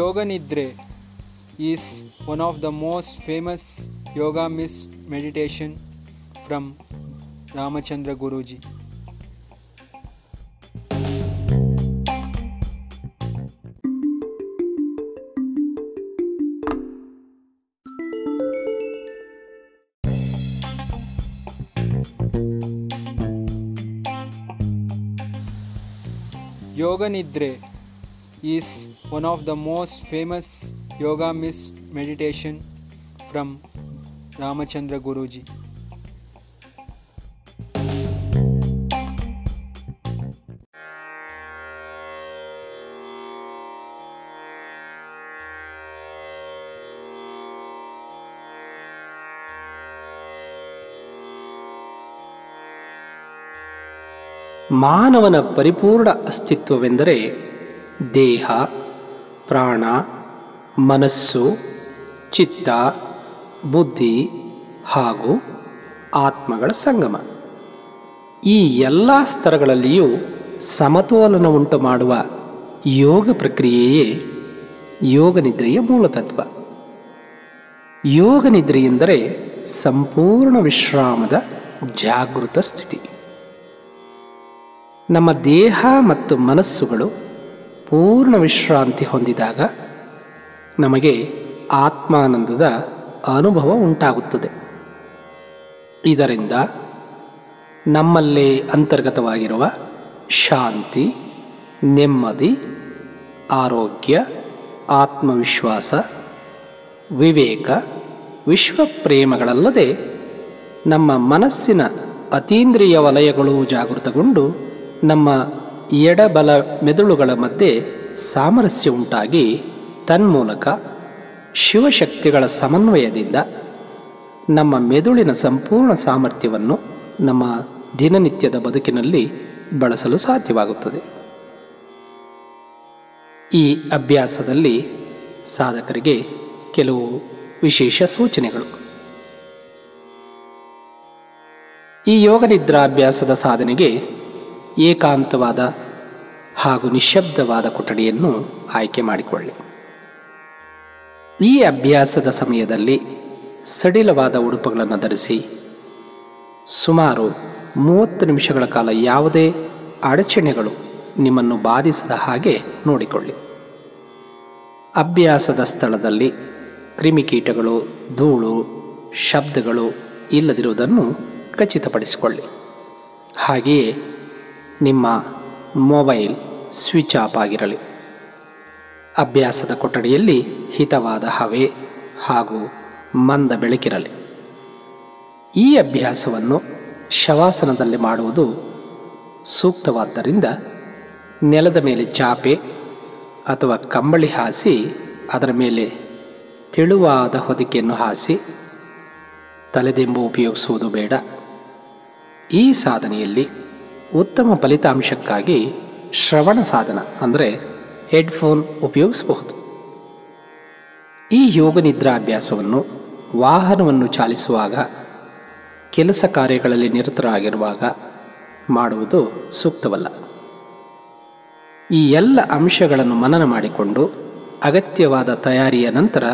Yoga Nidre is one of the most famous yoga mist meditation from Ramachandra Guruji. Yoga Nidre is one of the most famous yoga mist meditation from Ramachandra Guruji. ಮಾನವನ ಪರಿಪೂರ್ಣ ಅಸ್ತಿತ್ವವೆಂದರೆ ದೇಹ, ಪ್ರಾಣ, ಮನಸ್ಸು, ಚಿತ್ತ, ಬುದ್ಧಿ ಹಾಗೂ ಆತ್ಮಗಳ ಸಂಗಮ. ಈ ಎಲ್ಲ ಸ್ತರಗಳಲ್ಲಿಯೂ ಸಮತೋಲನ ಉಂಟು ಮಾಡುವ ಯೋಗ ಪ್ರಕ್ರಿಯೆಯೇ ಯೋಗ ನಿದ್ರೆಯ ಮೂಲತತ್ವ ಯೋಗ ನಿದ್ರೆ ಎಂದರೆ ಸಂಪೂರ್ಣ ವಿಶ್ರಾಮದ ಜಾಗೃತ ಸ್ಥಿತಿ. ನಮ್ಮ ದೇಹ ಮತ್ತು ಮನಸ್ಸುಗಳು ಪೂರ್ಣ ವಿಶ್ರಾಂತಿ ಹೊಂದಿದಾಗ ನಮಗೆ ಆತ್ಮಾನಂದದ ಅನುಭವ ಉಂಟಾಗುತ್ತದೆ. ಇದರಿಂದ ನಮ್ಮಲ್ಲೇ ಅಂತರ್ಗತವಾಗಿರುವ ಶಾಂತಿ, ನೆಮ್ಮದಿ, ಆರೋಗ್ಯ, ಆತ್ಮವಿಶ್ವಾಸ, ವಿವೇಕ, ವಿಶ್ವಪ್ರೇಮಗಳಲ್ಲದೆ ನಮ್ಮ ಮನಸ್ಸಿನ ಅತೀಂದ್ರಿಯ ವಲಯಗಳು ಜಾಗೃತಗೊಂಡು ನಮ್ಮ ಎಡಬಲ ಮೆದುಳುಗಳ ಮಧ್ಯೆ ಸಾಮರಸ್ಯ ಉಂಟಾಗಿ ತನ್ಮೂಲಕ ಶಿವಶಕ್ತಿಗಳ ಸಮನ್ವಯದಿಂದ ನಮ್ಮ ಮೆದುಳಿನ ಸಂಪೂರ್ಣ ಸಾಮರ್ಥ್ಯವನ್ನು ನಮ್ಮ ದಿನನಿತ್ಯದ ಬದುಕಿನಲ್ಲಿ ಬಳಸಲು ಸಾಧ್ಯವಾಗುತ್ತದೆ. ಈ ಅಭ್ಯಾಸದಲ್ಲಿ ಸಾಧಕರಿಗೆ ಕೆಲವು ವಿಶೇಷ ಸೂಚನೆಗಳು. ಈ ಯೋಗ ನಿದ್ರಾಭ್ಯಾಸದ ಸಾಧನೆಗೆ ಏಕಾಂತವಾದ ಹಾಗೂ ನಿಶ್ಶಬ್ದವಾದ ಕೊಠಡಿಯನ್ನು ಆಯ್ಕೆ ಮಾಡಿಕೊಳ್ಳಿ. ಈ ಅಭ್ಯಾಸದ ಸಮಯದಲ್ಲಿ ಸಡಿಲವಾದ ಉಡುಪುಗಳನ್ನು ಧರಿಸಿ ಸುಮಾರು ಮೂವತ್ತು ನಿಮಿಷಗಳ ಕಾಲ ಯಾವುದೇ ಅಡಚಣೆಗಳು ನಿಮ್ಮನ್ನು ಬಾಧಿಸದ ಹಾಗೆ ನೋಡಿಕೊಳ್ಳಿ. ಅಭ್ಯಾಸದ ಸ್ಥಳದಲ್ಲಿ ಕ್ರಿಮಿಕೀಟಗಳು, ಧೂಳು, ಶಬ್ದಗಳು ಇಲ್ಲದಿರುವುದನ್ನು ಖಚಿತಪಡಿಸಿಕೊಳ್ಳಿ. ಹಾಗೆಯೇ ನಿಮ್ಮ ಮೊಬೈಲ್ ಸ್ವಿಚ್ ಆಫ್ ಆಗಿರಲಿ. ಅಭ್ಯಾಸದ ಕೊಠಡಿಯಲ್ಲಿ ಹಿತವಾದ ಹವೆ ಹಾಗೂ ಮಂದ ಬೆಳಕಿರಲಿ. ಈ ಅಭ್ಯಾಸವನ್ನು ಶವಾಸನದಲ್ಲಿ ಮಾಡುವುದು ಸೂಕ್ತವಾದ್ದರಿಂದ ನೆಲದ ಮೇಲೆ ಚಾಪೆ ಅಥವಾ ಕಂಬಳಿ ಹಾಸಿ ಅದರ ಮೇಲೆ ತೆಳುವಾದ ಹೊದಿಕೆಯನ್ನು ಹಾಸಿ ತಲೆದೆಂಬು ಉಪಯೋಗಿಸುವುದು ಬೇಡ. ಈ ಸಾಧನೆಯಲ್ಲಿ ಉತ್ತಮ ಫಲಿತಾಂಶಕ್ಕಾಗಿ ಶ್ರವಣ ಸಾಧನ ಅಂದರೆ ಹೆಡ್ಫೋನ್ ಉಪಯೋಗಿಸಬಹುದು. ಈ ಯೋಗ ನಿದ್ರಾಭ್ಯಾಸವನ್ನು ವಾಹನವನ್ನು ಚಾಲಿಸುವಾಗ, ಕೆಲಸ ಕಾರ್ಯಗಳಲ್ಲಿ ನಿರತರಾಗಿರುವಾಗ ಮಾಡುವುದು ಸೂಕ್ತವಲ್ಲ. ಈ ಎಲ್ಲ ಅಂಶಗಳನ್ನು ಮನನ ಮಾಡಿಕೊಂಡು ಅಗತ್ಯವಾದ ತಯಾರಿಯ ನಂತರ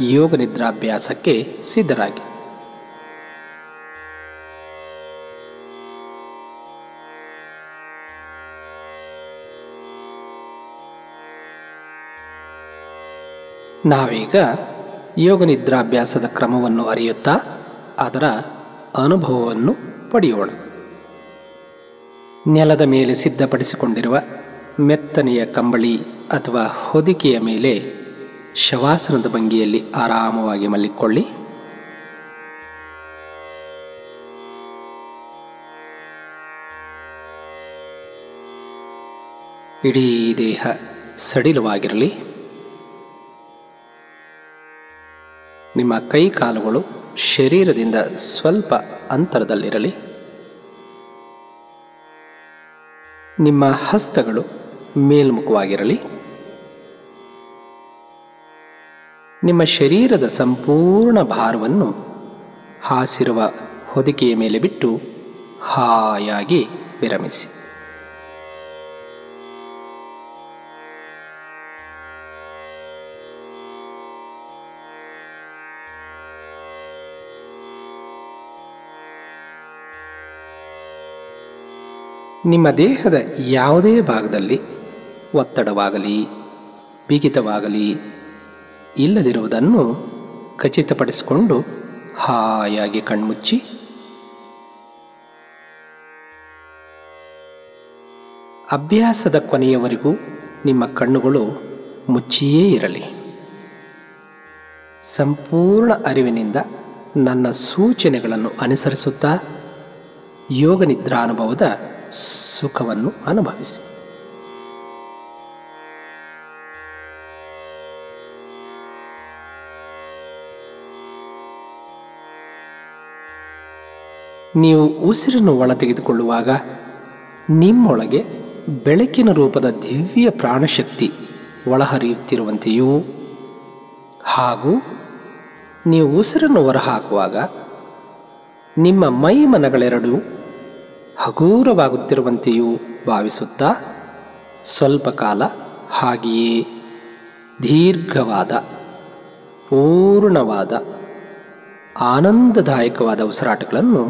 ಯೋಗ ನಿದ್ರಾಭ್ಯಾಸಕ್ಕೆ ಸಿದ್ಧರಾಗಿ. ನಾವೀಗ ಯೋಗ ನಿದ್ರಾಭ್ಯಾಸದ ಕ್ರಮವನ್ನು ಅರಿಯುತ್ತಾ ಅದರ ಅನುಭವವನ್ನು ಪಡೆಯೋಣ. ನೆಲದ ಮೇಲೆ ಸಿದ್ಧಪಡಿಸಿಕೊಂಡಿರುವ ಮೆತ್ತನೆಯ ಕಂಬಳಿ ಅಥವಾ ಹೊದಿಕೆಯ ಮೇಲೆ ಶವಾಸನದ ಭಂಗಿಯಲ್ಲಿ ಆರಾಮವಾಗಿ ಮಲ್ಲಿಕೊಳ್ಳಿ. ಇಡೀ ದೇಹ ಸಡಿಲವಾಗಿರಲಿ. ನಿಮ್ಮ ಕೈ ಕಾಲುಗಳು ಶರೀರದಿಂದ ಸ್ವಲ್ಪ ಅಂತರದಲ್ಲಿರಲಿ. ನಿಮ್ಮ ಹಸ್ತಗಳು ಮೇಲ್ಮುಖವಾಗಿರಲಿ. ನಿಮ್ಮ ಶರೀರದ ಸಂಪೂರ್ಣ ಭಾರವನ್ನು ಹಾಸಿರುವ ಹೊದಿಕೆಯ ಮೇಲೆ ಬಿಟ್ಟು ಹಾಯಾಗಿ ವಿರಮಿಸಿ. ನಿಮ್ಮ ದೇಹದ ಯಾವುದೇ ಭಾಗದಲ್ಲಿ ಒತ್ತಡವಾಗಲಿ, ಬಿಗಿತವಾಗಲಿ ಇಲ್ಲದಿರುವುದನ್ನು ಖಚಿತಪಡಿಸಿಕೊಂಡು ಹಾಯಾಗಿ ಕಣ್ಮುಚ್ಚಿ. ಅಭ್ಯಾಸದ ಕೊನೆಯವರೆಗೂ ನಿಮ್ಮ ಕಣ್ಣುಗಳು ಮುಚ್ಚಿಯೇ ಇರಲಿ. ಸಂಪೂರ್ಣ ಅರಿವಿನಿಂದ ನನ್ನ ಸೂಚನೆಗಳನ್ನು ಅನುಸರಿಸುತ್ತಾ ಯೋಗ ನಿದ್ರಾನುಭವದ ಸುಖವನ್ನು ಅನುಭವಿಸಿ. ನೀವು ಉಸಿರನ್ನು ಒಳ ತೆಗೆದುಕೊಳ್ಳುವಾಗ ನಿಮ್ಮೊಳಗೆ ಬೆಳಕಿನ ರೂಪದ ದಿವ್ಯ ಪ್ರಾಣಶಕ್ತಿ ಒಳಹರಿಯುತ್ತಿರುವಂತೆಯೂ ಹಾಗೂ ನೀವು ಉಸಿರನ್ನು ಹೊರಹಾಕುವಾಗ ನಿಮ್ಮ ಮೈ ಮನಗಳೆರಡೂ ಹಗೂರವಾಗುತ್ತಿರುವಂತೆಯೂ ಭಾವಿಸುತ್ತಾ ಸ್ವಲ್ಪ ಕಾಲ ಹಾಗೆಯೇ ದೀರ್ಘವಾದ ಪೂರ್ಣವಾದ ಆನಂದದಾಯಕವಾದ ಉಸಿರಾಟಗಳನ್ನು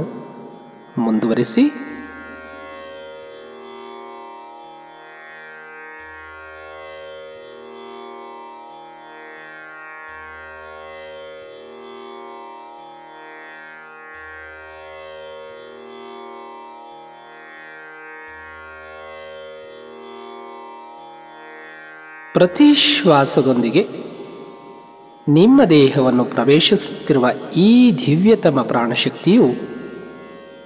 ಮುಂದುವರಿಸಿ ಪ್ರತಿ ಶ್ವಾಸದೊಂದಿಗೆ ನಿಮ್ಮ ದೇಹವನ್ನು ಪ್ರವೇಶಿಸುತ್ತಿರುವ ಈ ದಿವ್ಯತಮ ಪ್ರಾಣಶಕ್ತಿಯು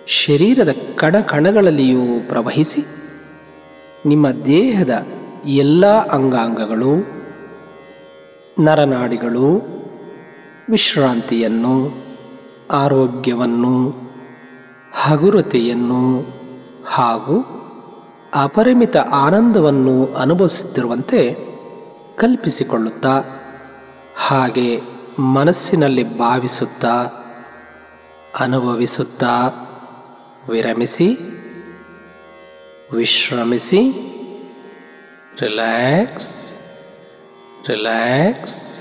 ಶರೀರದ ಕಣ ಕಣಗಳಲ್ಲಿಯೂ ಪ್ರವಹಿಸಿ ನಿಮ್ಮ ದೇಹದ ಎಲ್ಲ ಅಂಗಾಂಗಗಳು, ನರನಾಡಿಗಳು, ವಿಶ್ರಾಂತಿಯನ್ನು, ಆರೋಗ್ಯವನ್ನು, ಹಗುರತೆಯನ್ನು ಹಾಗೂ ಅಪರಿಮಿತ ಆನಂದವನ್ನು ಅನುಭವಿಸುತ್ತಿರುವಂತೆ ಕಲ್ಪಿಸಿಕೊಳ್ಳುತ್ತಾ ಹಾಗೆ ಮನಸ್ಸಿನಲ್ಲಿ ಭಾವಿಸುತ್ತಾ ಅನುಭವಿಸುತ್ತಾ ವಿರಮಿಸಿ ವಿಶ್ರಮಿಸಿ ರಿಲ್ಯಾಕ್ಸ್ ರಿಲ್ಯಾಕ್ಸ್.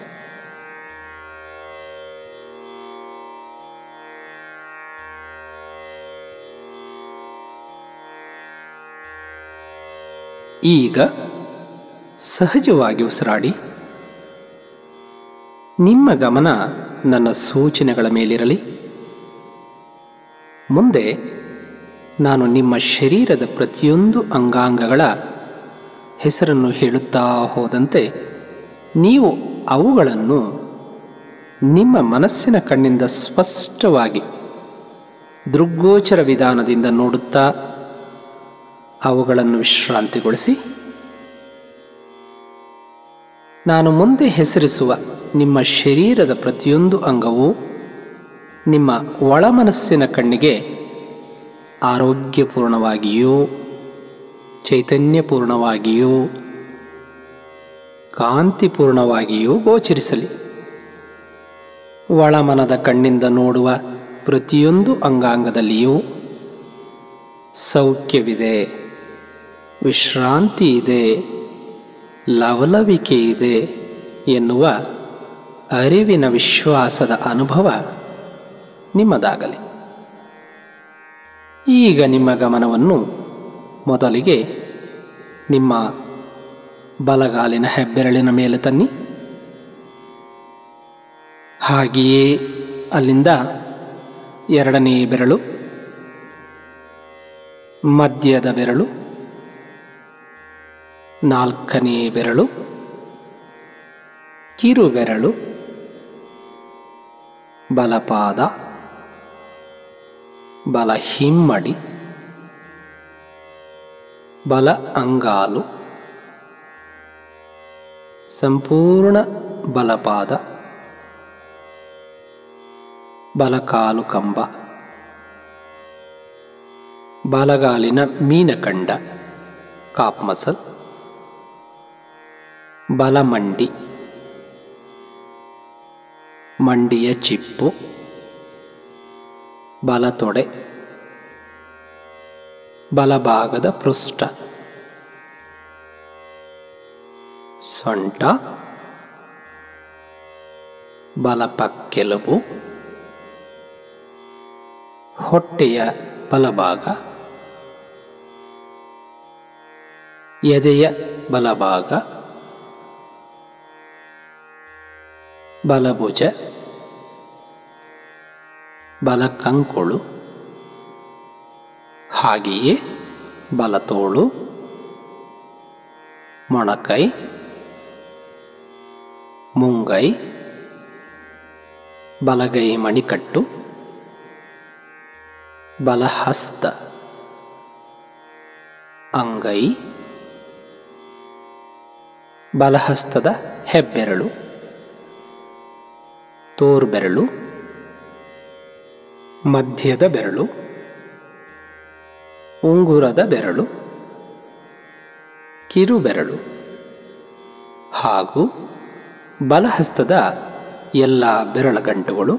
ಈಗ ಸಹಜವಾಗಿ ಉಸಿರಾಡಿ. ನಿಮ್ಮ ಗಮನ ನನ್ನ ಸೂಚನೆಗಳ ಮೇಲಿರಲಿ. ಮುಂದೆ ನಾನು ನಿಮ್ಮ ಶರೀರದ ಪ್ರತಿಯೊಂದು ಅಂಗಾಂಗಗಳ ಹೆಸರನ್ನು ಹೇಳುತ್ತಾ ಹೋದಂತೆ ನೀವು ಅವುಗಳನ್ನು ನಿಮ್ಮ ಮನಸ್ಸಿನ ಕಣ್ಣಿಂದ ಸ್ಪಷ್ಟವಾಗಿ ದೃಗ್ಗೋಚರ ವಿಧಾನದಿಂದ ನೋಡುತ್ತಾ ಅವುಗಳನ್ನು ವಿಶ್ರಾಂತಿಗೊಳಿಸಿ. ನಾನು ಮುಂದೆ ಹೆಸರಿಸುವ ನಿಮ್ಮ ಶರೀರದ ಪ್ರತಿಯೊಂದು ಅಂಗವು ನಿಮ್ಮ ಒಳಮನಸ್ಸಿನ ಕಣ್ಣಿಗೆ ಆರೋಗ್ಯಪೂರ್ಣವಾಗಿಯೂ ಚೈತನ್ಯಪೂರ್ಣವಾಗಿಯೂ ಕಾಂತಿಪೂರ್ಣವಾಗಿಯೂ ಗೋಚರಿಸಲಿ. ಒಳಮನದ ಕಣ್ಣಿಂದ ನೋಡುವ ಪ್ರತಿಯೊಂದು ಅಂಗಾಂಗದಲ್ಲಿಯೂ ಸೌಖ್ಯವಿದೆ, ವಿಶ್ರಾಂತಿ ಇದೆ. ಲವಲವಿಕೆ ಇದೆ ಎನ್ನುವ ಅರಿವಿನ ವಿಶ್ವಾಸದ ಅನುಭವ ನಿಮ್ಮದಾಗಲಿ. ಈಗ ನಿಮ್ಮ ಗಮನವನ್ನು ಮೊದಲಿಗೆ ನಿಮ್ಮ ಬಲಗಾಲಿನ ಹೆಬ್ಬೆರಳಿನ ಮೇಲೆ ತನ್ನಿ. ಹಾಗೆಯೇ ಅಲ್ಲಿಂದ ಎರಡನೇ ಬೆರಳು, ಮಧ್ಯದ ಬೆರಳು ನಾಲ್ಕನೇ ಬೆರಳು ಕಿರು ಬೆರಳು ಬಲಪಾದ, ಬಲ ಹಿಮ್ಮಡಿ, ಬಲ ಅಂಗಾಲು, ಸಂಪೂರ್ಣ ಬಲಪಾದ ಬಲಕಾಲು ಕಂಬ, ಬಲಗಾಲಿನ ಮೀನಕಂಡ, ಕಾಪ್ ಮಸಲ್. ಬಲಮಂಡಿ. ಮಂಡಿಯ ಚಿಪ್ಪು. ಬಲತೊಡೆ. ಬಲಭಾಗದ ಪೃಷ್ಠ. ಸೊಂಟ. ಬಲಪಕ್ಕೆಲುಬು ಹೊಟ್ಟೆಯ ಬಲಭಾಗ. ಎದೆಯ ಬಲಭಾಗ. ಬಲಭುಜ ಬಲಕಂಕುಳು ಹಾಗೆಯೇ ಬಲತೋಳು ಮೊಣಕೈ ಮುಂಗೈ ಬಲಗೈ ಮಣಿಕಟ್ಟು ಬಲಹಸ್ತ ಅಂಗೈ ಬಲಹಸ್ತದ ಹೆಬ್ಬೆರಳು. ತೋರ್ಬೆರಳು ಮಧ್ಯದ ಬೆರಳು, ಉಂಗುರದ ಬೆರಳು ಕಿರುಬೆರಳು ಹಾಗೂ ಬಲಹಸ್ತದ ಎಲ್ಲ ಬೆರಳಗಂಟುಗಳು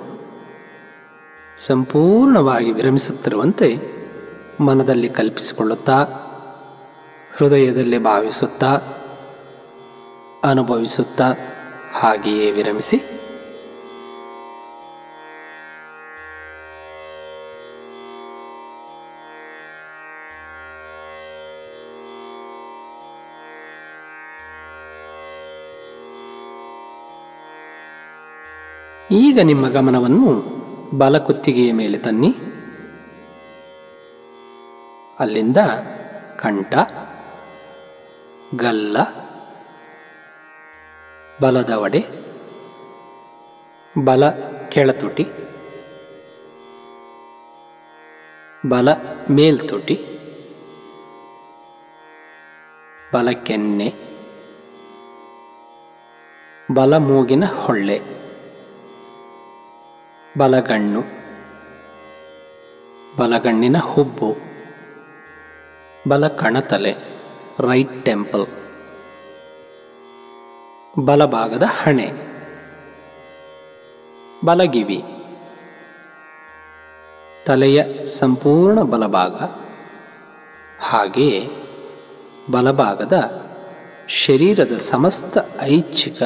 ಸಂಪೂರ್ಣವಾಗಿ ವಿರಮಿಸುತ್ತಿರುವಂತೆ ಮನದಲ್ಲಿ ಕಲ್ಪಿಸಿಕೊಳ್ಳುತ್ತಾ, ಹೃದಯದಲ್ಲಿ ಭಾವಿಸುತ್ತಾ, ಅನುಭವಿಸುತ್ತಾ ಹಾಗೆಯೇ ವಿರಮಿಸಿ ಈಗ ನಿಮ್ಮ ಗಮನವನ್ನು ಬಲಕುತ್ತಿಗೆಯ ಮೇಲೆ ತನ್ನಿ. ಅಲ್ಲಿಂದ ಕಂಠ, ಗಲ್ಲ ಬಲದವಡೆ ಬಲ ಕೆಳತುಟಿ, ಬಲ ಮೇಲ್ತುಟಿ, ಬಲ ಕೆನ್ನೆ, ಬಲ ಮೂಗಿನ ಹೊಳ್ಳೆ. ಬಲಗಣ್ಣು, ಬಲಗಣ್ಣಿನ ಹುಬ್ಬು ಬಲ ಕಣತಲೆ ರೈಟ್ ಟೆಂಪಲ್ ಬಲಭಾಗದ ಹಣೆ, ಬಲಗಿವಿ, ತಲೆಯ ಸಂಪೂರ್ಣ ಬಲಭಾಗ, ಹಾಗೆಯೇ ಬಲಭಾಗದ ಶರೀರದ ಸಮಸ್ತ ಐಚ್ಛಿಕ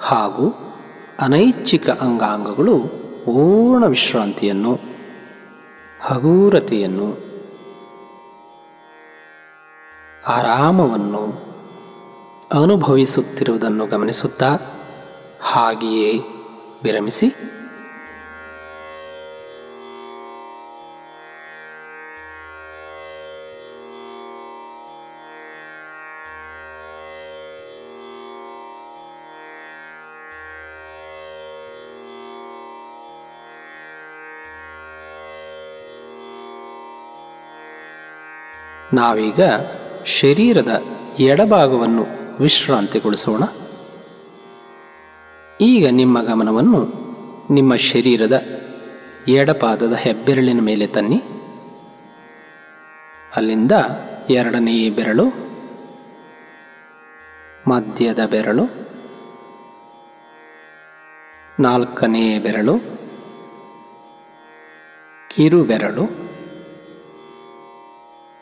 ಹಾಗೂ ಅನೈಚ್ಛಿಕ ಅಂಗಾಂಗಗಳು ಪೂರ್ಣ ವಿಶ್ರಾಂತಿಯನ್ನು ಹಗೂರತೆಯನ್ನು ಆರಾಮವನ್ನು ಅನುಭವಿಸುತ್ತಿರುವುದನ್ನು ಗಮನಿಸುತ್ತಾ ಹಾಗೆಯೇ ವಿರಮಿಸಿ ನಾವೀಗ ಶರೀರದ ಎಡಭಾಗವನ್ನು ವಿಶ್ರಾಂತಿಗೊಳಿಸೋಣ. ಈಗ ನಿಮ್ಮ ಗಮನವನ್ನು ನಿಮ್ಮ ಶರೀರದ ಎಡಪಾದದ ಹೆಬ್ಬೆರಳಿನ ಮೇಲೆ ತನ್ನಿ. ಅಲ್ಲಿಂದ ಎರಡನೆಯ ಬೆರಳು, ಮಧ್ಯದ ಬೆರಳು ನಾಲ್ಕನೆಯ ಬೆರಳು ಕಿರು ಬೆರಳು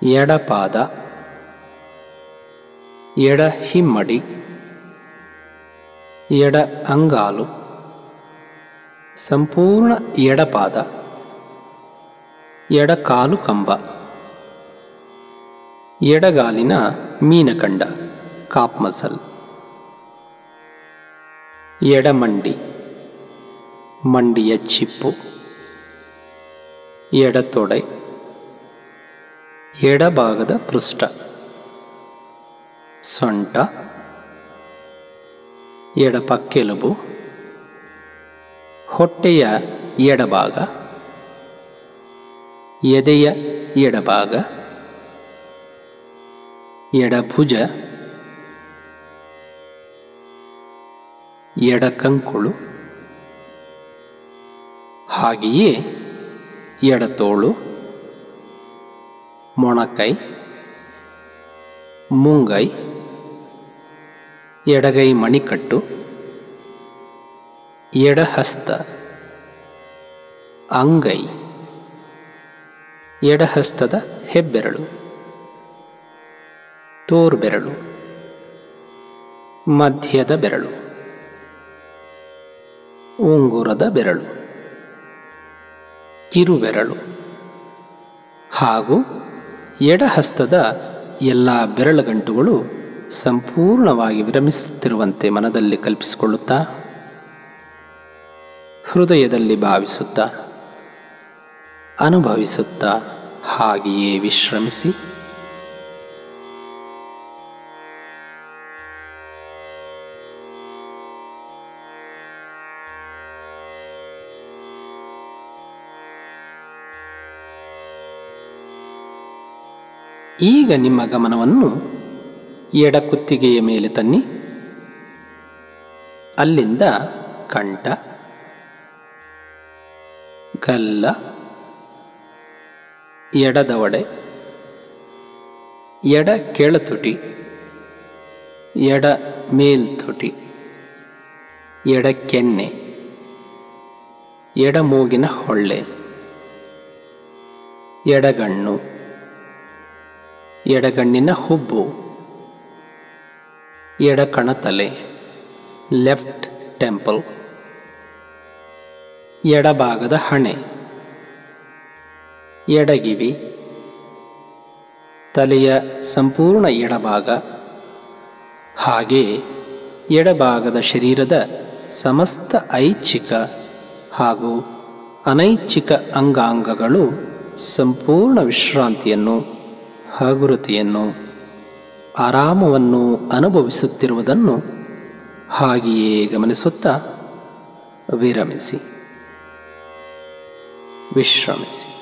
ಎಡಪಾದ ಎಡ ಹಿಮ್ಮಡಿ ಎಡ ಅಂಗಾಲು ಸಂಪೂರ್ಣ ಎಡಪಾದ ಎಡಕಾಲು ಕಂಬ ಎಡಗಾಲಿನ ಮೀನಕಂಡ ಕಾಪ್ ಮಸಲ್ ಎಡಮಂಡಿ ಮಂಡಿಯ ಚಿಪ್ಪು ಎಡತೊಡೆ ಎಡಭಾಗದ ಪೃಷ್ಠ. ಸೊಂಟ. ಎಡಪಕ್ಕೆಲುಬು. ಹೊಟ್ಟೆಯ ಎಡಭಾಗ. ಎದೆಯ ಎಡಭಾಗ. ಎಡಭುಜ. ಎಡಕಂಕುಳು. ಹಾಗೆಯೇ ಎಡತೋಳು. ಮೊಣಕೈ, ಮುಂಗೈ, ಎಡಗೈ ಮಣಿಕಟ್ಟು, ಎಡಹಸ್ತ, ಅಂಗೈ, ಎಡಹಸ್ತದ ಹೆಬ್ಬೆರಳು, ತೋರ್ಬೆರಳು, ಮಧ್ಯದ ಬೆರಳು, ಉಂಗುರದ ಬೆರಳು, ಕಿರುಬೆರಳು ಹಾಗೂ ಎಡಹಸ್ತದ ಎಲ್ಲ ಬೆರಳುಗಂಟುಗಳು ಸಂಪೂರ್ಣವಾಗಿ ವಿರಮಿಸುತ್ತಿರುವಂತೆ ಮನದಲ್ಲಿ ಕಲ್ಪಿಸಿಕೊಳ್ಳುತ್ತಾ ಹೃದಯದಲ್ಲಿ ಭಾವಿಸುತ್ತಾ ಅನುಭವಿಸುತ್ತಾ ಹಾಗೆಯೇ ವಿಶ್ರಮಿಸಿ ಈಗ ನಿಮ್ಮ ಗಮನವನ್ನು ಎಡಕುತ್ತಿಗೆಯ ಮೇಲೆ ತನ್ನಿ. ಅಲ್ಲಿಂದ ಕಂಠ, ಗಲ್ಲ ಎಡದವಡೆ ಎಡ ಕೆಳತುಟಿ, ಎಡ ಮೇಲ್ತುಟಿ, ಎಡ ಕೆನ್ನೆ, ಎಡ ಮೂಗಿನ ಹೊಳ್ಳೆ ಎಡಗಣ್ಣು ಎಡಗಣ್ಣಿನ ಹುಬ್ಬು. ಎಡಕಣ ತಲೆ. Left temple. ಎಡಭಾಗದ ಹಣೆ. ಎಡಗಿವಿ. ತಲೆಯ ಸಂಪೂರ್ಣ ಎಡಭಾಗ. ಹಾಗೆ ಎಡಭಾಗದ ಶರೀರದ ಸಮಸ್ತ ಐಚ್ಛಿಕ ಹಾಗೂ ಅನೈಚ್ಛಿಕ ಅಂಗಾಂಗಗಳು ಸಂಪೂರ್ಣ ವಿಶ್ರಾಂತಿಯನ್ನು ಹಗುರತೆಯನ್ನು ಆರಾಮವನ್ನು ಅನುಭವಿಸುತ್ತಿರುವುದನ್ನು ಹಾಗೆಯೇ ಗಮನಿಸುತ್ತಾ ವಿರಮಿಸಿ. ವಿಶ್ರಮಿಸಿ.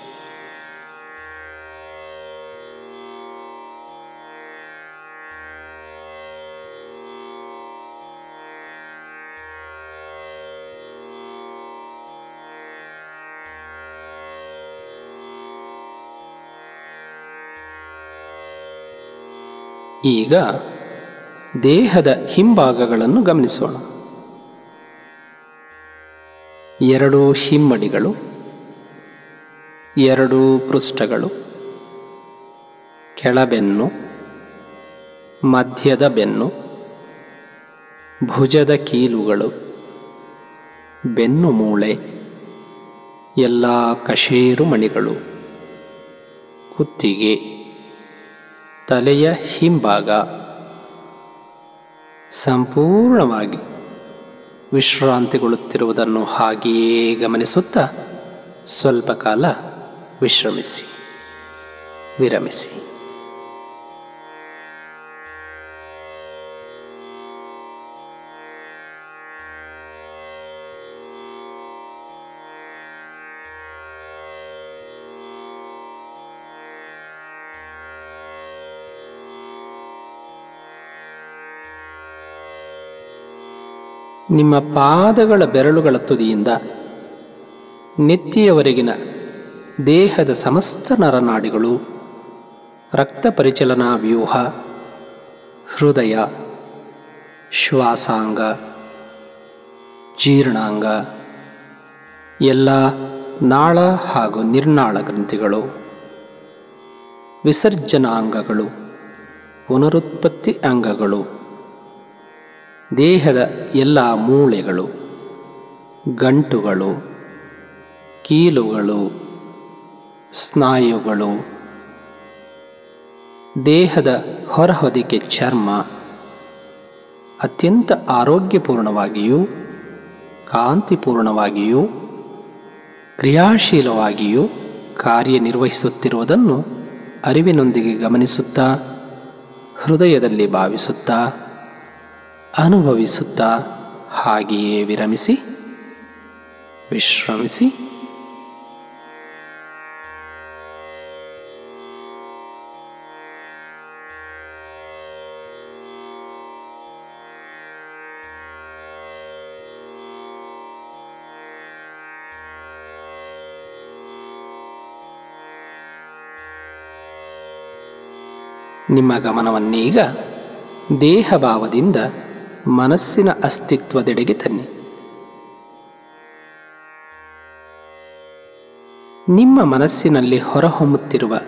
ಈಗ ದೇಹದ ಹಿಂಭಾಗಗಳನ್ನು ಗಮನಿಸೋಣ. ಎರಡು ಹಿಮ್ಮಡಿಗಳು, ಎರಡು ಪೃಷ್ಠಗಳು, ಕೆಳಬೆನ್ನು, ಮಧ್ಯದ ಬೆನ್ನು, ಭುಜದ ಕೀಲುಗಳು, ಬೆನ್ನು ಮೂಳೆ, ಎಲ್ಲ ಕಶೇರು ಮಣಿಗಳು ಕುತ್ತಿಗೆ. ತಲೆಯ ಹಿಂಭಾಗ ಸಂಪೂರ್ಣವಾಗಿ ವಿಶ್ರಾಂತಿಗೊಳ್ಳುತ್ತಿರುವುದನ್ನು ಹಾಗೆಯೇ ಗಮನಿಸುತ್ತಾ ಸ್ವಲ್ಪ ಕಾಲ ವಿಶ್ರಮಿಸಿ ವಿರಮಿಸಿ. ನಿಮ್ಮ ಪಾದಗಳ ಬೆರಳುಗಳ ತುದಿಯಿಂದ ನೆತ್ತಿಯವರೆಗಿನ ದೇಹದ ಸಮಸ್ತ ನರನಾಡಿಗಳು, ರಕ್ತ ಪರಿಚಲನಾ ವ್ಯೂಹ, ಹೃದಯ, ಶ್ವಾಸಾಂಗ, ಜೀರ್ಣಾಂಗ, ಎಲ್ಲ ನಾಳ ಹಾಗೂ ನಿರ್ನಾಳ ಗ್ರಂಥಿಗಳು, ವಿಸರ್ಜನಾಂಗಗಳು, ಪುನರುತ್ಪತ್ತಿ ಅಂಗಗಳು. ದೇಹದ ಎಲ್ಲ ಮೂಳೆಗಳು, ಗಂಟುಗಳು, ಕೀಲುಗಳು, ಸ್ನಾಯುಗಳು, ದೇಹದ ಹೊರಹೊದಿಕೆ ಚರ್ಮ ಅತ್ಯಂತ ಆರೋಗ್ಯಪೂರ್ಣವಾಗಿಯೂ, ಕಾಂತಿಪೂರ್ಣವಾಗಿಯೂ, ಕ್ರಿಯಾಶೀಲವಾಗಿಯೂ ಕಾರ್ಯನಿರ್ವಹಿಸುತ್ತಿರುವುದನ್ನು ಅರಿವಿನೊಂದಿಗೆ ಗಮನಿಸುತ್ತಾ, ಹೃದಯದಲ್ಲಿ ಭಾವಿಸುತ್ತಾ ಅನುಭವಿಸುತ್ತಾ ಹಾಗೆಯೇ ವಿರಮಿಸಿ ವಿಶ್ರಮಿಸಿ. ನಿಮ್ಮ ಗಮನವನ್ನೀಗ ದೇಹಭಾವದಿಂದ ಮನಸ್ಸಿನ ಅಸ್ತಿತ್ವದೆಡೆಗೆ ತನ್ನಿ. ನಿಮ್ಮ ಮನಸ್ಸಿನಲ್ಲಿ ಹೊರಹೊಮ್ಮುತ್ತಿರುವ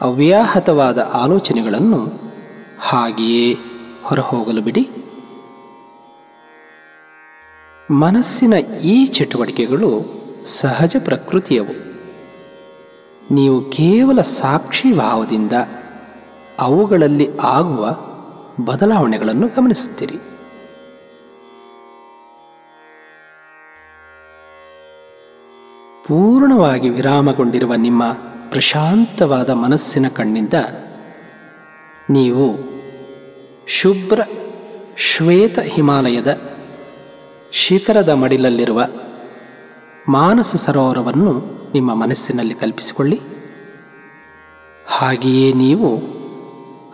ಅವ್ಯಾಹತವಾದ ಆಲೋಚನೆಗಳನ್ನು ಹಾಗೆಯೇ ಹೊರಹೋಗಲು ಬಿಡಿ. ಮನಸ್ಸಿನ ಈ ಚಟುವಟಿಕೆಗಳು ಸಹಜ ಪ್ರಕೃತಿಯವು. ನೀವು ಕೇವಲ ಸಾಕ್ಷಿ ಭಾವದಿಂದ ಅವುಗಳಲ್ಲಿ ಆಗುವ ಬದಲಾವಣೆಗಳನ್ನು ಗಮನಿಸುತ್ತೀರಿ. ಪೂರ್ಣವಾಗಿ ವಿರಾಮಗೊಂಡಿರುವ ನಿಮ್ಮ ಪ್ರಶಾಂತವಾದ ಮನಸ್ಸಿನ ಕಣ್ಣಿಂದ ನೀವು ಶುಭ್ರ ಶ್ವೇತ ಹಿಮಾಲಯದ ಶಿಖರದ ಮಡಿಲಲ್ಲಿರುವ ಮಾನಸ ಸರೋವರವನ್ನು ನಿಮ್ಮ ಮನಸ್ಸಿನಲ್ಲಿ ಕಲ್ಪಿಸಿಕೊಳ್ಳಿ. ಹಾಗೆಯೇ ನೀವು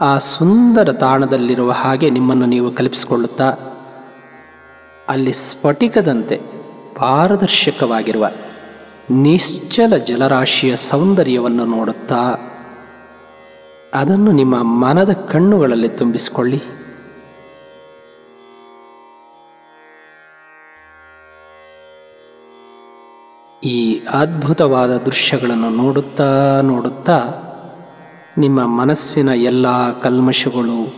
ಆ ಸುಂದರ ತಾಣದಲ್ಲಿರುವ ಹಾಗೆ ನಿಮ್ಮನ್ನು ನೀವು ಕಲ್ಪಿಸಿಕೊಳ್ಳುತ್ತಾ ಅಲ್ಲಿ ಸ್ಫಟಿಕದಂತೆ ಪಾರದರ್ಶಕವಾಗಿರುವ ನಿಶ್ಚಲ ಜಲರಾಶಿಯ ಸೌಂದರ್ಯವನ್ನು ನೋಡುತ್ತಾ ಅದನ್ನು ನಿಮ್ಮ ಮನದ ಕಣ್ಣುಗಳಲ್ಲಿ ತುಂಬಿಸಿಕೊಳ್ಳಿ. ಈ ಅದ್ಭುತವಾದ ದೃಶ್ಯಗಳನ್ನು ನೋಡುತ್ತಾ ನೋಡುತ್ತಾ ನಿಮ್ಮ ಮನಸ್ಸಿನ ಎಲ್ಲ ಕಲ್ಮಶಗಳು,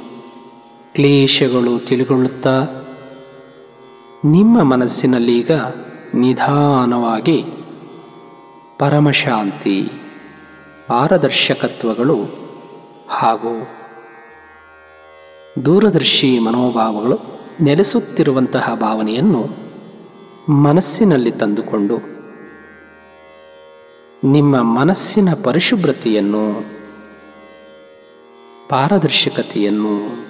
ಕ್ಲೇಶಗಳು ತಿಳಿಗೊಳ್ಳುತ್ತಾ ನಿಮ್ಮ ಮನಸ್ಸಿನಲ್ಲೀಗ ನಿಧಾನವಾಗಿ ಪರಮಶಾಂತಿ, ಪಾರದರ್ಶಕತ್ವಗಳು ಹಾಗೂ ದೂರದರ್ಶಿ ಮನೋಭಾವಗಳು ನೆಲೆಸುತ್ತಿರುವಂತಹ ಭಾವನೆಯನ್ನು ಮನಸ್ಸಿನಲ್ಲಿ ತಂದುಕೊಂಡು ನಿಮ್ಮ ಮನಸ್ಸಿನ ಪರಿಶುಭ್ರತೆಯನ್ನು, ಪಾರದರ್ಶಕತೆಯನ್ನು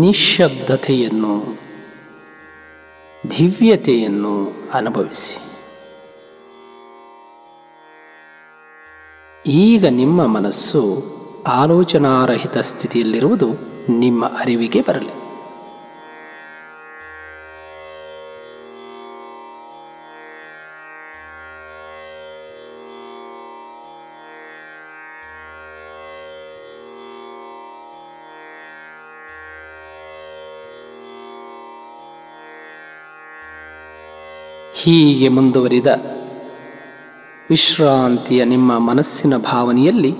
ನಿಶಬ್ದತೆಯನ್ನು ದಿವ್ಯತೆಯನ್ನು ಅನುಭವಿಸಿ. ಈಗ ನಿಮ್ಮ ಮನಸ್ಸು ಆಲೋಚನಾರಹಿತ ಸ್ಥಿತಿಯಲ್ಲಿರುವುದು ನಿಮ್ಮ ಅರಿವಿಗೆ ಬರಲಿ. ಹೀಗೆ ಮುಂದುವರಿದ ವಿಶ್ರಾಂತಿಯ ನಿಮ್ಮ ಮನಸ್ಸಿನ ಭಾವನೆಯಲ್ಲಿ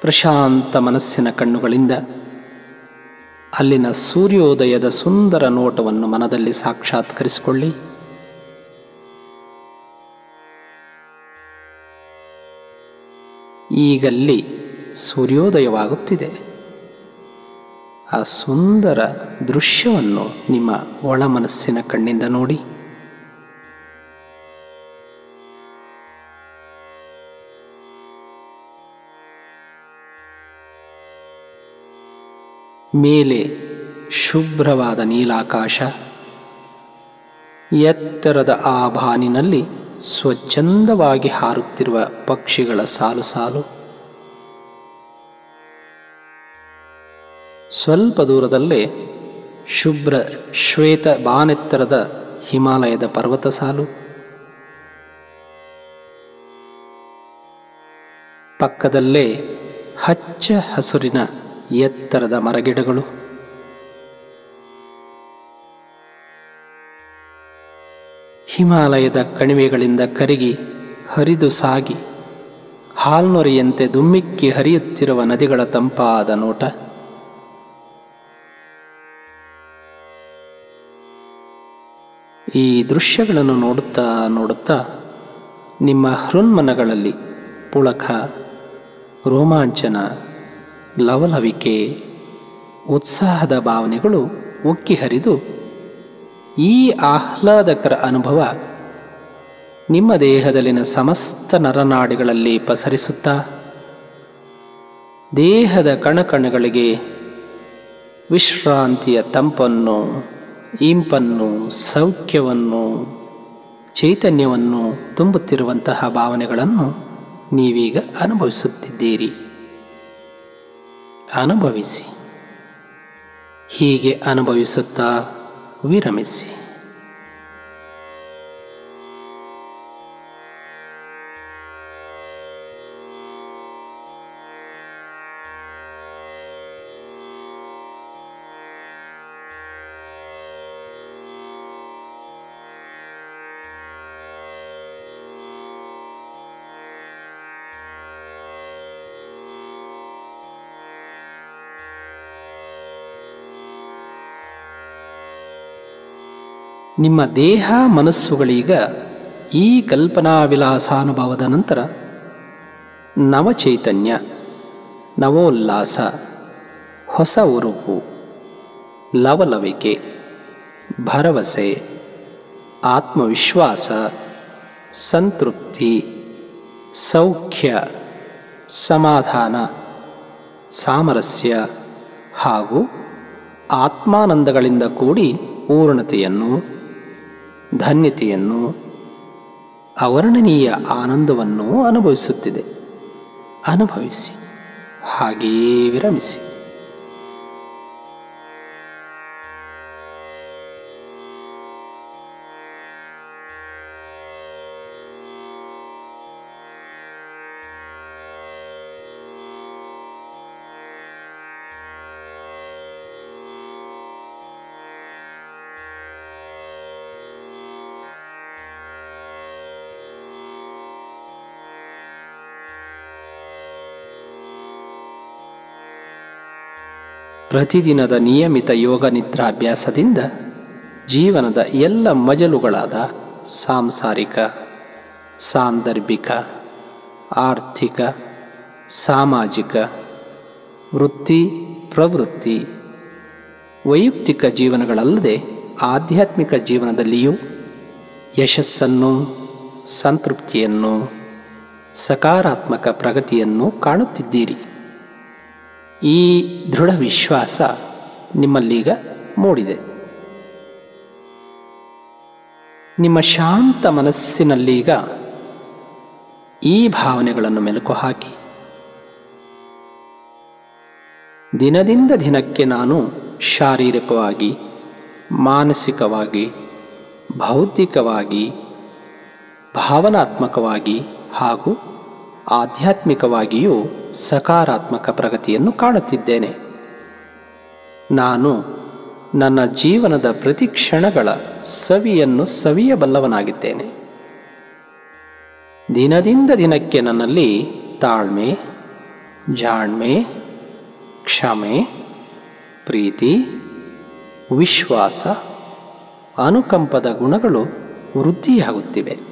ಪ್ರಶಾಂತ ಮನಸ್ಸಿನ ಕಣ್ಣುಗಳಿಂದ ಅಲ್ಲಿನ ಸೂರ್ಯೋದಯದ ಸುಂದರ ನೋಟವನ್ನು ಮನದಲ್ಲಿ ಸಾಕ್ಷಾತ್ಕರಿಸಿಕೊಳ್ಳಿ. ಈಗಲ್ಲಿ ಸೂರ್ಯೋದಯವಾಗುತ್ತಿದೆ. ಆ ಸುಂದರ ದೃಶ್ಯವನ್ನು ನಿಮ್ಮ ಒಳ ಮನಸ್ಸಿನ ಕಣ್ಣಿಂದ ನೋಡಿ. ಮೇಲೆ ಶುಭ್ರವಾದ ನೀಲಾಕಾಶ, ಎತ್ತರದ ಆ ಬಾನಿನಲ್ಲಿ ಸ್ವಚ್ಛಂದವಾಗಿ ಹಾರುತ್ತಿರುವ ಪಕ್ಷಿಗಳ ಸಾಲು ಸಾಲು. ಸ್ವಲ್ಪ ದೂರದಲ್ಲೇ ಶುಭ್ರ ಶ್ವೇತ ಬಾನೆತ್ತರದ ಹಿಮಾಲಯದ ಪರ್ವತ ಸಾಲು. ಪಕ್ಕದಲ್ಲೇ ಹಚ್ಚ ಹಸುರಿನ ಎತ್ತರದ ಮರಗಿಡಗಳು. ಹಿಮಾಲಯದ ಕಣಿವೆಗಳಿಂದ ಕರಗಿ ಹರಿದು ಸಾಗಿ ಹಾಲ್ನೊರೆಯಂತೆ ದುಮ್ಮಿಕ್ಕಿ ಹರಿಯುತ್ತಿರುವ ನದಿಗಳ ತಂಪಾದ ನೋಟ. ಈ ದೃಶ್ಯಗಳನ್ನು ನೋಡುತ್ತಾ ನೋಡುತ್ತಾ ನಿಮ್ಮ ಹೃನ್ಮನಗಳಲ್ಲಿ ಪುಳಕ, ರೋಮಾಂಚನ ಲವಲವಿಕೆ, ಉತ್ಸಾಹದ ಭಾವನೆಗಳು ಉಕ್ಕಿ ಹರಿದು ಈ ಆಹ್ಲಾದಕರ ಅನುಭವ ನಿಮ್ಮ ದೇಹದಲ್ಲಿನ ಸಮಸ್ತ ನರನಾಡಿಗಳಲ್ಲಿ ಪಸರಿಸುತ್ತಾ, ದೇಹದ ಕಣಕಣಗಳಿಗೆ ವಿಶ್ರಾಂತಿಯ ತಂಪನ್ನು, ಇಂಪನ್ನು, ಸೌಖ್ಯವನ್ನು, ಚೈತನ್ಯವನ್ನು ತುಂಬುತ್ತಿರುವಂತಹ ಭಾವನೆಗಳನ್ನು ನೀವೀಗ ಅನುಭವಿಸುತ್ತಿದ್ದೀರಿ. ಅನುಭವಿಸಿ. ಹೀಗೆ ಅನುಭವಿಸುತ್ತಾ ವಿರಮಿಸಿ. ನಿಮ್ಮ ದೇಹ ಮನಸ್ಸುಗಳೀಗ ಈ ಕಲ್ಪನಾ ವಿಲಾಸಾನುಭವದ ನಂತರ ನವಚೈತನ್ಯ, ನವೋಲ್ಲಾಸ, ಹೊಸ ಉರುಪು ಲವಲವಿಕೆ, ಭರವಸೆ, ಆತ್ಮವಿಶ್ವಾಸ, ಸಂತೃಪ್ತಿ, ಸೌಖ್ಯ, ಸಮಾಧಾನ, ಸಾಮರಸ್ಯ ಹಾಗೂ ಆತ್ಮಾನಂದಗಳಿಂದ ಕೂಡಿ ಪೂರ್ಣತೆಯನ್ನು ಧನ್ಯತೆಯನ್ನು ಅವರ್ಣನೀಯ ಆನಂದವನ್ನು ಅನುಭವಿಸುತ್ತಿದೆ. ಅನುಭವಿಸಿ ಹಾಗೆಯೇ ವಿರಮಿಸಿ. ಪ್ರತಿದಿನದ ನಿಯಮಿತ ಯೋಗ ನಿದ್ರಾಭ್ಯಾಸದಿಂದ ಜೀವನದ ಎಲ್ಲ ಮಜಲುಗಳಾದ ಸಾಂಸಾರಿಕ, ಸಾಂದರ್ಭಿಕ, ಆರ್ಥಿಕ, ಸಾಮಾಜಿಕ, ವೃತ್ತಿ, ಪ್ರವೃತ್ತಿ, ವೈಯಕ್ತಿಕ ಜೀವನಗಳಲ್ಲದೆ ಆಧ್ಯಾತ್ಮಿಕ ಜೀವನದಲ್ಲಿಯೂ ಯಶಸ್ಸನ್ನು ಸಂತೃಪ್ತಿಯನ್ನು ಸಕಾರಾತ್ಮಕ ಪ್ರಗತಿಯನ್ನು ಕಾಣುತ್ತಿದ್ದೀರಿ. ಈ ದೃಢ ವಿಶ್ವಾಸ ನಿಮ್ಮಲ್ಲೀಗ ಮೂಡಿದೆ. ನಿಮ್ಮ ಶಾಂತ ಮನಸ್ಸಿನಲ್ಲೀಗ ಈ ಭಾವನೆಗಳನ್ನು ಮೆಲುಕು ಹಾಕಿ. ದಿನದಿಂದ ದಿನಕ್ಕೆ ನಾನು ಶಾರೀರಿಕವಾಗಿ, ಮಾನಸಿಕವಾಗಿ, ಭೌತಿಕವಾಗಿ, ಭಾವನಾತ್ಮಕವಾಗಿ ಹಾಗೂ ಆಧ್ಯಾತ್ಮಿಕವಾಗಿಯೂ ಸಕಾರಾತ್ಮಕ ಪ್ರಗತಿಯನ್ನು ಕಾಣುತ್ತಿದ್ದೇನೆ. ನಾನು ನನ್ನ ಜೀವನದ ಪ್ರತಿ ಕ್ಷಣಗಳ ಸವಿಯನ್ನು ಸವಿಯಬಲ್ಲವನಾಗಿದ್ದೇನೆ. ದಿನದಿಂದ ದಿನಕ್ಕೆ ನನ್ನಲ್ಲಿ ತಾಳ್ಮೆ, ಜಾಣ್ಮೆ, ಕ್ಷಮೆ, ಪ್ರೀತಿ, ವಿಶ್ವಾಸ, ಅನುಕಂಪದ ಗುಣಗಳು ವೃದ್ಧಿಯಾಗುತ್ತಿವೆ.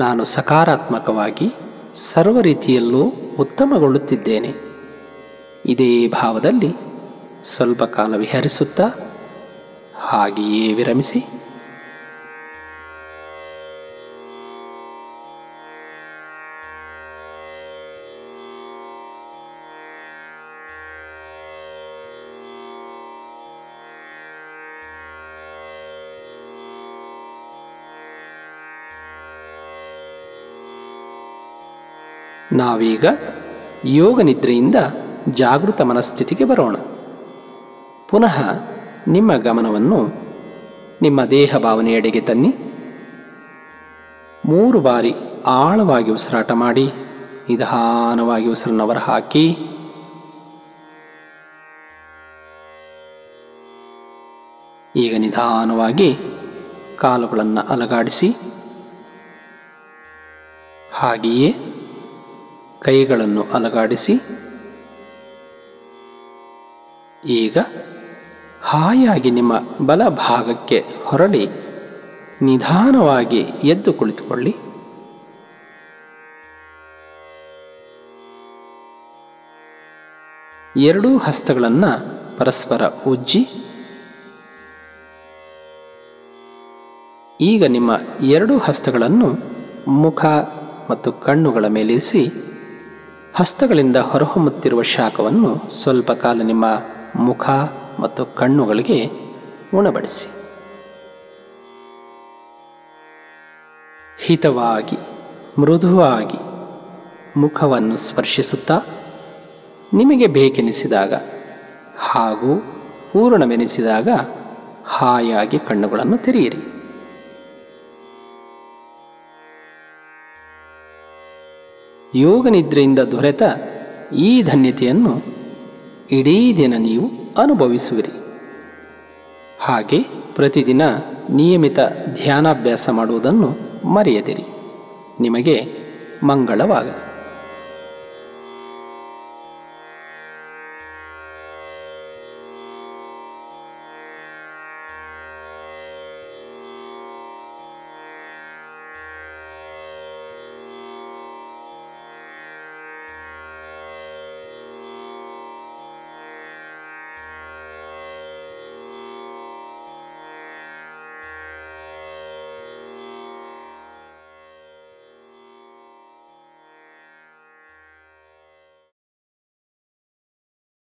ನಾನು ಸಕಾರಾತ್ಮಕವಾಗಿ ಸರ್ವ ರೀತಿಯಲ್ಲೂ ಉತ್ತಮಗೊಳ್ಳುತ್ತಿದ್ದೇನೆ. ಇದೇ ಭಾವದಲ್ಲಿ ಸ್ವಲ್ಪ ಕಾಲ ವಿಹರಿಸುತ್ತಾ ಹಾಗೆಯೇ ವಿರಮಿಸಿ ನಾವೀಗ ಯೋಗ ನಿದ್ರೆಯಿಂದ ಜಾಗೃತ ಮನಸ್ಥಿತಿಗೆ ಬರೋಣ. ಪುನಃ ನಿಮ್ಮ ಗಮನವನ್ನು ನಿಮ್ಮ ದೇಹ ಭಾವನೆಯೆಡೆಗೆ ತನ್ನಿ. ಮೂರು ಬಾರಿ ಆಳವಾಗಿ ಉಸಿರಾಟ ಮಾಡಿ, ನಿಧಾನವಾಗಿ ಉಸಿರನ್ನು ಹೊರ ಹಾಕಿ. ಈಗ ನಿಧಾನವಾಗಿ ಕಾಲುಗಳನ್ನು ಅಲಗಾಡಿಸಿ, ಹಾಗೆಯೇ ಕೈಗಳನ್ನು ಅಲಗಾಡಿಸಿ, ಈಗ ಹಾಯಾಗಿ ನಿಮ್ಮ ಬಲ ಭಾಗಕ್ಕೆ ಹೊರಳಿ, ನಿಧಾನವಾಗಿ ಎದ್ದು ಕುಳಿತುಕೊಳ್ಳಿ. ಎರಡೂ ಹಸ್ತಗಳನ್ನು ಪರಸ್ಪರ ಉಜ್ಜಿ, ಈಗ ನಿಮ್ಮ ಎರಡೂ ಹಸ್ತಗಳನ್ನು ಮುಖ ಮತ್ತು ಕಣ್ಣುಗಳ ಮೇಲಿರಿಸಿ ಹಸ್ತಗಳಿಂದ ಹೊರಹೊಮ್ಮುತ್ತಿರುವ ಶಾಖವನ್ನು ಸ್ವಲ್ಪ ಕಾಲ ನಿಮ್ಮ ಮುಖ ಮತ್ತು ಕಣ್ಣುಗಳಿಗೆ ಉಣಬಡಿಸಿ. ಹಿತವಾಗಿ, ಮೃದುವಾಗಿ ಮುಖವನ್ನು ಸ್ಪರ್ಶಿಸುತ್ತಾ ನಿಮಗೆ ಬೇಕೆನಿಸಿದಾಗ ಹಾಗೂ ಪೂರ್ಣವೆನಿಸಿದಾಗ ಹಾಯಾಗಿ ಕಣ್ಣುಗಳನ್ನು ತೆರೆಯಿರಿ. ಯೋಗ ನಿದ್ರೆಯಿಂದ ದೊರೆತ ಈ ಧನ್ಯತೆಯನ್ನು ಇಡೀ ದಿನ ನೀವು ಅನುಭವಿಸುವಿರಿ. ಹಾಗೆ ಪ್ರತಿದಿನ ನಿಯಮಿತ ಧ್ಯಾನಾಭ್ಯಾಸ ಮಾಡುವುದನ್ನು ಮರೆಯದಿರಿ. ನಿಮಗೆ ಮಂಗಳವಾಗಲಿ.